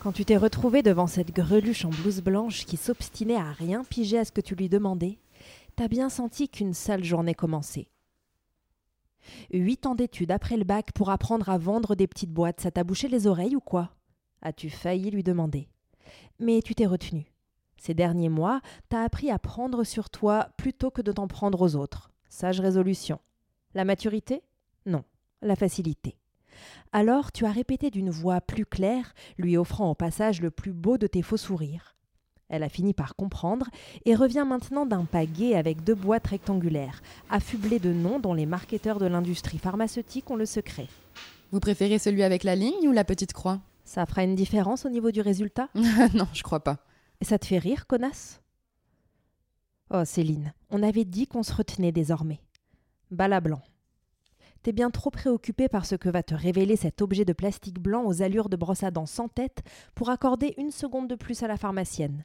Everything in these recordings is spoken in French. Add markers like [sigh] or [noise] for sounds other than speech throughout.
Quand tu t'es retrouvé devant cette greluche en blouse blanche qui s'obstinait à rien piger à ce que tu lui demandais, t'as bien senti qu'une sale journée commençait. Huit ans d'études après le bac pour apprendre à vendre des petites boîtes, ça t'a bouché les oreilles ou quoi? As-tu failli lui demander Mais tu t'es retenu. Ces derniers mois, t'as appris à prendre sur toi plutôt que de t'en prendre aux autres. Sage résolution. La maturité? Non, la facilité. Alors tu as répété d'une voix plus claire, lui offrant au passage le plus beau de tes faux sourires. Elle a fini par comprendre et revient maintenant d'un pas gai avec deux boîtes rectangulaires, affublées de noms dont les marketeurs de l'industrie pharmaceutique ont le secret. Vous préférez celui avec la ligne ou la petite croix? Ça fera une différence au niveau du résultat? [laughs] Non, je crois pas. Et ça te fait rire, connasse Oh, Céline, on avait dit qu'on se retenait désormais. Bala blanc. T'es bien trop préoccupée par ce que va te révéler cet objet de plastique blanc aux allures de brosse à dents sans tête pour accorder une seconde de plus à la pharmacienne.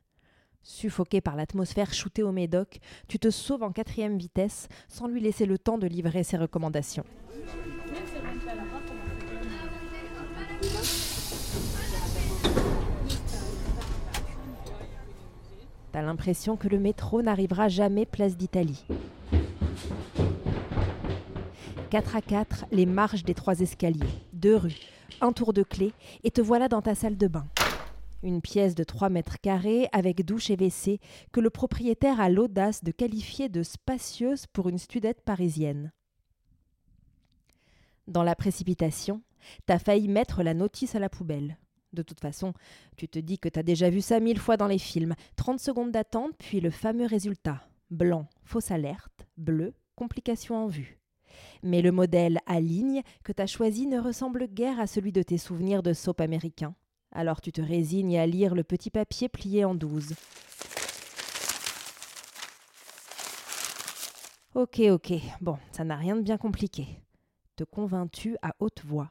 Suffoqué par l'atmosphère shootée au médoc, tu te sauves en quatrième vitesse sans lui laisser le temps de livrer ses recommandations. T'as l'impression que le métro n'arrivera jamais place d'Italie. 4 à 4, les marches des trois escaliers, deux rues, un tour de clé, et te voilà dans ta salle de bain. Une pièce de 3 mètres carrés avec douche et WC que le propriétaire a l'audace de qualifier de spacieuse pour une studette parisienne. Dans la précipitation, t'as failli mettre la notice à la poubelle. De toute façon, tu te dis que t'as déjà vu ça mille fois dans les films. 30 secondes d'attente, puis le fameux résultat. Blanc, fausse alerte, bleu, complication en vue. Mais le modèle à ligne que t'as choisi ne ressemble guère à celui de tes souvenirs de soap américain. Alors tu te résignes à lire le petit papier plié en douze. Ok, ok, bon, ça n'a rien de bien compliqué. Te convaincs-tu à haute voix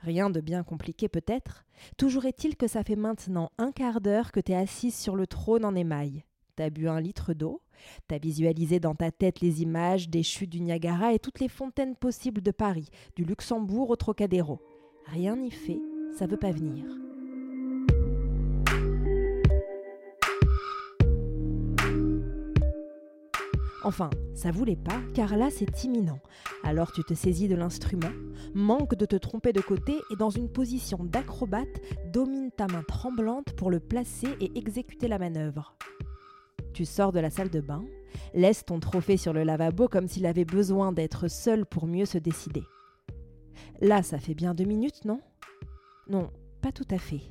Rien de bien compliqué peut-être? Toujours est-il que ça fait maintenant un quart d'heure que t'es assise sur le trône en émail. T'as bu un litre d'eau, t'as visualisé dans ta tête les images des chutes du Niagara et toutes les fontaines possibles de Paris, du Luxembourg au Trocadéro. Rien n'y fait, ça veut pas venir. Enfin, ça voulait pas, car là c'est imminent. Alors tu te saisis de l'instrument, manque de te tromper de côté et dans une position d'acrobate, domine ta main tremblante pour le placer et exécuter la manœuvre. Tu sors de la salle de bain, laisse ton trophée sur le lavabo comme s'il avait besoin d'être seul pour mieux se décider. Là, ça fait bien deux minutes, non? Non, pas tout à fait.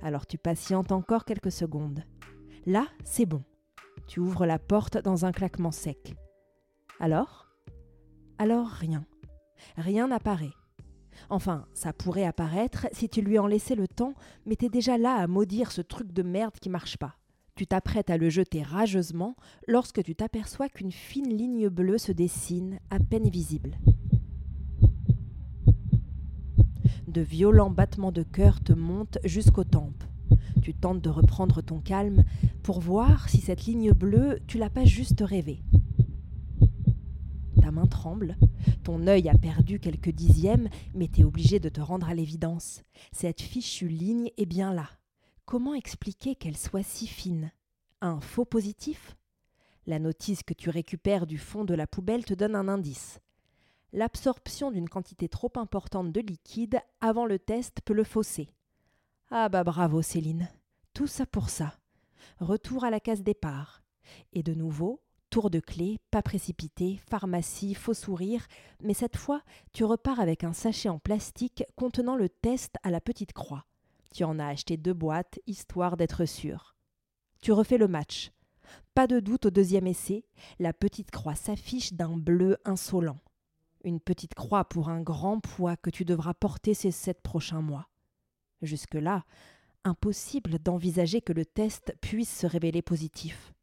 Alors tu patientes encore quelques secondes. Là, c'est bon. Tu ouvres la porte dans un claquement sec. Alors? Alors rien. Rien n'apparaît. Enfin, ça pourrait apparaître si tu lui en laissais le temps, mais t'es déjà là à maudire ce truc de merde qui marche pas. Tu t'apprêtes à le jeter rageusement lorsque tu t'aperçois qu'une fine ligne bleue se dessine, à peine visible. De violents battements de cœur te montent jusqu'aux tempes. Tu tentes de reprendre ton calme pour voir si cette ligne bleue, tu l'as pas juste rêvée. Ta main tremble, ton œil a perdu quelques dixièmes, mais t'es obligé de te rendre à l'évidence. Cette fichue ligne est bien là. Comment expliquer qu'elle soit si fine? Un faux positif? La notice que tu récupères du fond de la poubelle te donne un indice. L'absorption d'une quantité trop importante de liquide avant le test peut le fausser. Ah bah bravo Céline. Tout ça pour ça. Retour à la case départ. Et de nouveau, tour de clé, pas précipité, pharmacie, faux sourire, mais cette fois, tu repars avec un sachet en plastique contenant le test à la petite croix. Tu en as acheté deux boîtes, histoire d'être sûr. Tu refais le match. Pas de doute au deuxième essai, la petite croix s'affiche d'un bleu insolent. Une petite croix pour un grand poids que tu devras porter ces sept prochains mois. Jusque-là, impossible d'envisager que le test puisse se révéler positif.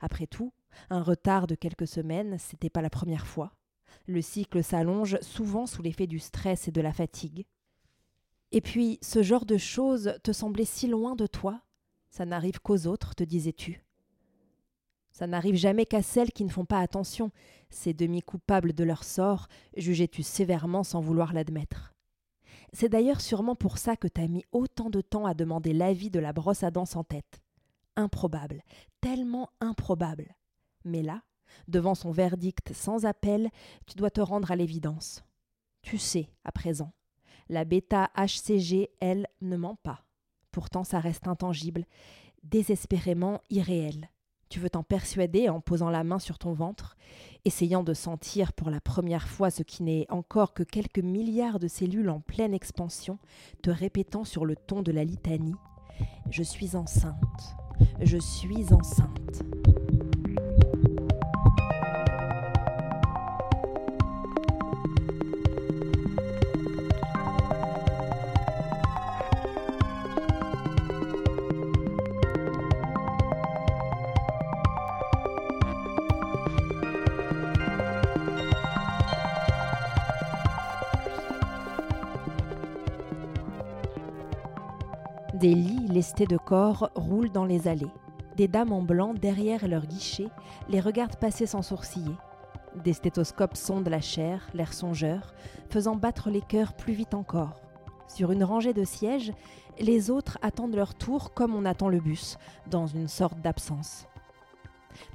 Après tout, un retard de quelques semaines, c'était pas la première fois. Le cycle s'allonge souvent sous l'effet du stress et de la fatigue. Et puis, ce genre de choses te semblait si loin de toi. Ça n'arrive qu'aux autres, te disais-tu. Ça n'arrive jamais qu'à celles qui ne font pas attention. Ces demi-coupables de leur sort, jugeais-tu sévèrement sans vouloir l'admettre. C'est d'ailleurs sûrement pour ça que t'as mis autant de temps à demander l'avis de la brosse à dents sans tête. Improbable, tellement improbable. Mais là, devant son verdict sans appel, tu dois te rendre à l'évidence. Tu sais, à présent. La bêta HCG, elle, ne ment pas. Pourtant, ça reste intangible, désespérément irréel. Tu veux t'en persuader en posant la main sur ton ventre, essayant de sentir pour la première fois ce qui n'est encore que quelques milliards de cellules en pleine expansion, te répétant sur le ton de la litanie Je suis enceinte, je suis enceinte. Lestés de corps roulent dans les allées. Des dames en blanc derrière leur guichet les regardent passer sans sourciller. Des stéthoscopes sondent la chair, l'air songeur, faisant battre les cœurs plus vite encore. Sur une rangée de sièges, les autres attendent leur tour comme on attend le bus, dans une sorte d'absence.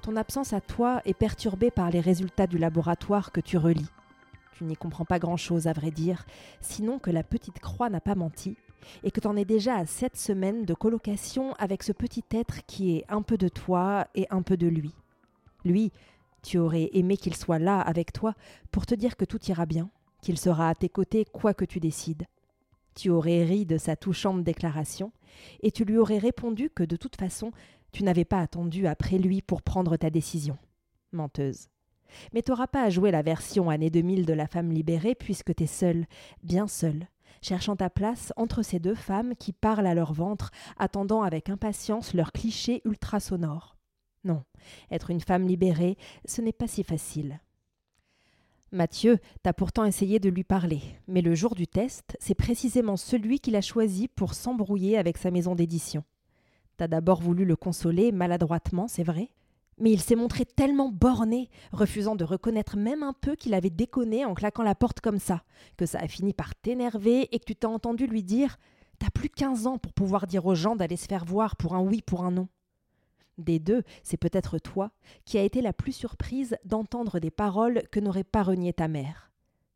Ton absence à toi est perturbée par les résultats du laboratoire que tu relis. Tu n'y comprends pas grand-chose à vrai dire, sinon que la petite croix n'a pas menti et que tu en es déjà à sept semaines de colocation avec ce petit être qui est un peu de toi et un peu de lui. Lui, tu aurais aimé qu'il soit là avec toi pour te dire que tout ira bien, qu'il sera à tes côtés quoi que tu décides. Tu aurais ri de sa touchante déclaration, et tu lui aurais répondu que de toute façon, tu n'avais pas attendu après lui pour prendre ta décision. Menteuse. Mais t'auras pas à jouer la version année 2000 de la femme libérée puisque t'es seule, bien seule, cherchant ta place entre ces deux femmes qui parlent à leur ventre, attendant avec impatience leur cliché ultra sonore. Non, être une femme libérée, ce n'est pas si facile. Mathieu t'a pourtant essayé de lui parler, mais le jour du test, c'est précisément celui qu'il a choisi pour s'embrouiller avec sa maison d'édition. T'as d'abord voulu le consoler maladroitement, c'est vrai, mais il s'est montré tellement borné, refusant de reconnaître même un peu qu'il avait déconné en claquant la porte comme ça, que ça a fini par t'énerver et que tu t'as entendu lui dire T'as plus quinze ans pour pouvoir dire aux gens d'aller se faire voir pour un oui, pour un non. Des deux, c'est peut-être toi qui a été la plus surprise d'entendre des paroles que n'aurait pas renié ta mère.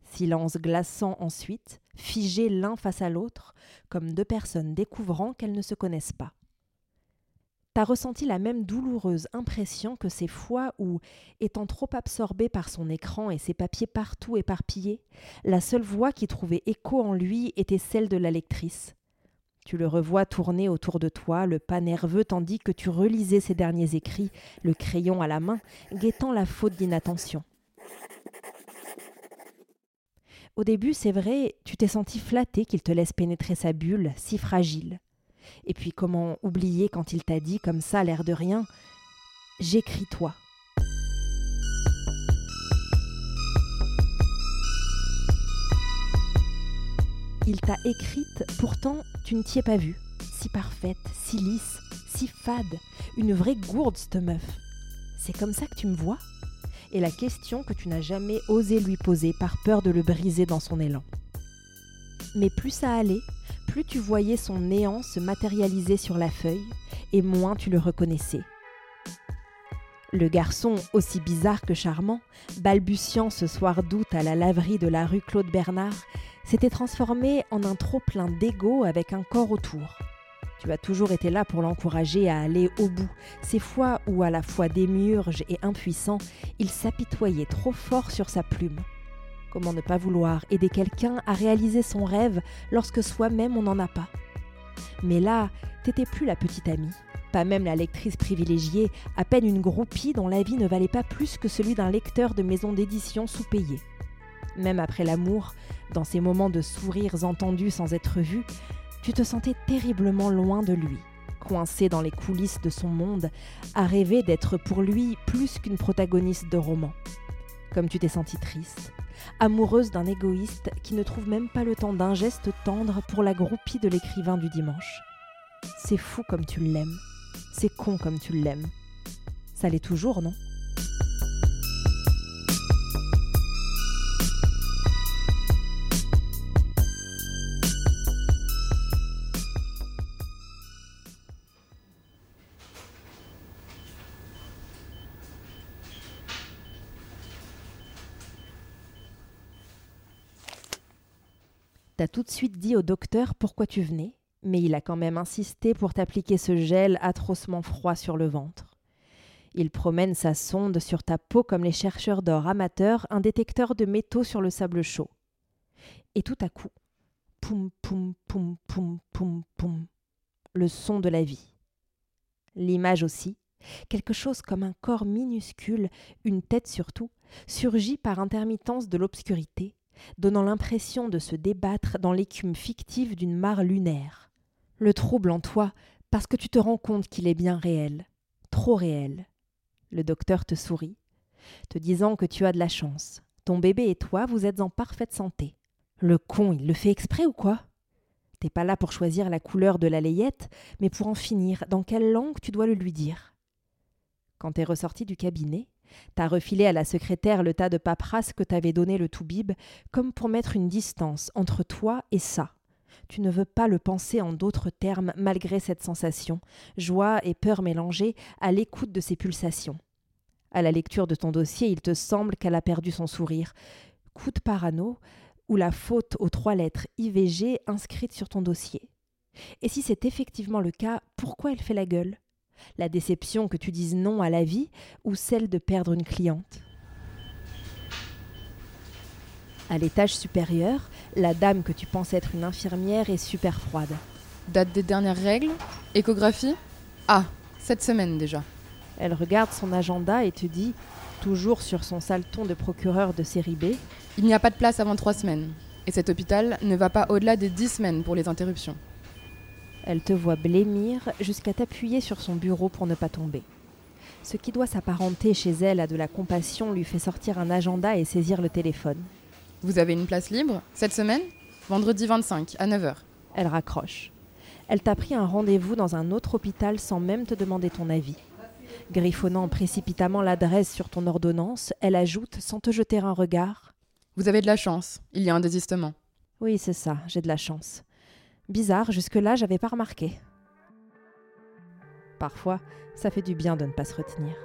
Silence glaçant ensuite, figés l'un face à l'autre, comme deux personnes découvrant qu'elles ne se connaissent pas t'as ressenti la même douloureuse impression que ces fois où, étant trop absorbé par son écran et ses papiers partout éparpillés, la seule voix qui trouvait écho en lui était celle de la lectrice. Tu le revois tourner autour de toi, le pas nerveux, tandis que tu relisais ses derniers écrits, le crayon à la main, guettant la faute d'inattention. Au début, c'est vrai, tu t'es senti flatté qu'il te laisse pénétrer sa bulle, si fragile. Et puis comment oublier quand il t'a dit comme ça, l'air de rien, J'écris toi. Il t'a écrite, pourtant tu ne t'y es pas vue. Si parfaite, si lisse, si fade, une vraie gourde, cette meuf. C'est comme ça que tu me vois? Et la question que tu n'as jamais osé lui poser par peur de le briser dans son élan. Mais plus ça allait, plus tu voyais son néant se matérialiser sur la feuille, et moins tu le reconnaissais. Le garçon, aussi bizarre que charmant, balbutiant ce soir d'août à la laverie de la rue Claude Bernard, s'était transformé en un trop-plein d'ego avec un corps autour. Tu as toujours été là pour l'encourager à aller au bout, ces fois où, à la fois démiurge et impuissant, il s'apitoyait trop fort sur sa plume. Comment ne pas vouloir aider quelqu'un à réaliser son rêve lorsque soi-même on n'en a pas? Mais là, t'étais plus la petite amie, pas même la lectrice privilégiée, à peine une groupie dont la vie ne valait pas plus que celui d'un lecteur de maison d'édition sous-payé. Même après l'amour, dans ces moments de sourires entendus sans être vus, tu te sentais terriblement loin de lui, coincé dans les coulisses de son monde, à rêver d'être pour lui plus qu'une protagoniste de roman. Comme tu t'es sentie triste, amoureuse d'un égoïste qui ne trouve même pas le temps d'un geste tendre pour la groupie de l'écrivain du dimanche. C'est fou comme tu l'aimes. C'est con comme tu l'aimes. Ça l'est toujours, non? Tout de suite dit au docteur pourquoi tu venais, mais il a quand même insisté pour t'appliquer ce gel atrocement froid sur le ventre. Il promène sa sonde sur ta peau comme les chercheurs d'or amateurs un détecteur de métaux sur le sable chaud. Et tout à coup, poum poum poum poum poum poum, le son de la vie. L'image aussi, quelque chose comme un corps minuscule, une tête surtout, surgit par intermittence de l'obscurité, donnant l'impression de se débattre dans l'écume fictive d'une mare lunaire. Le trouble en toi, parce que tu te rends compte qu'il est bien réel, trop réel. Le docteur te sourit, te disant que tu as de la chance. Ton bébé et toi, vous êtes en parfaite santé. Le con, il le fait exprès ou quoi? T'es pas là pour choisir la couleur de la layette, mais pour en finir, dans quelle langue tu dois le lui dire? Quand t'es ressorti du cabinet, t'as refilé à la secrétaire le tas de paperasses que t'avais donné le toubib, comme pour mettre une distance entre toi et ça. Tu ne veux pas le penser en d'autres termes malgré cette sensation, joie et peur mélangées à l'écoute de ses pulsations. À la lecture de ton dossier, il te semble qu'elle a perdu son sourire. Coup de parano, ou la faute aux trois lettres IVG inscrites sur ton dossier. Et si c'est effectivement le cas, pourquoi elle fait la gueule? La déception que tu dises non à la vie ou celle de perdre une cliente? À l'étage supérieur, la dame que tu penses être une infirmière est super froide. Date des dernières règles? Échographie? Ah, cette semaine déjà. Elle regarde son agenda et te dit, toujours sur son sale ton de procureur de série B, Il n'y a pas de place avant trois semaines. Et cet hôpital ne va pas au-delà des dix semaines pour les interruptions. Elle te voit blêmir jusqu'à t'appuyer sur son bureau pour ne pas tomber. Ce qui doit s'apparenter chez elle à de la compassion lui fait sortir un agenda et saisir le téléphone. Vous avez une place libre cette semaine? Vendredi 25 à 9h. Elle raccroche. Elle t'a pris un rendez-vous dans un autre hôpital sans même te demander ton avis. Griffonnant précipitamment l'adresse sur ton ordonnance, elle ajoute sans te jeter un regard Vous avez de la chance, il y a un désistement. Oui, c'est ça, j'ai de la chance. Bizarre, jusque-là, j'avais pas remarqué. Parfois, ça fait du bien de ne pas se retenir.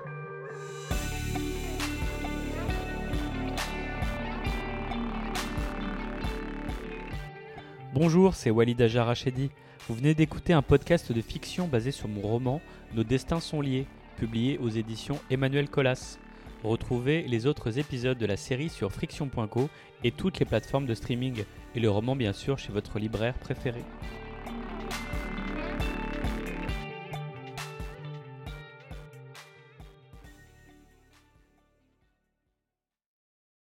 Bonjour, c'est Walid Ajar Rachedi. Vous venez d'écouter un podcast de fiction basé sur mon roman Nos destins sont liés, publié aux éditions Emmanuel Colas. Retrouvez les autres épisodes de la série sur friction.co et toutes les plateformes de streaming, et le roman bien sûr chez votre libraire préféré.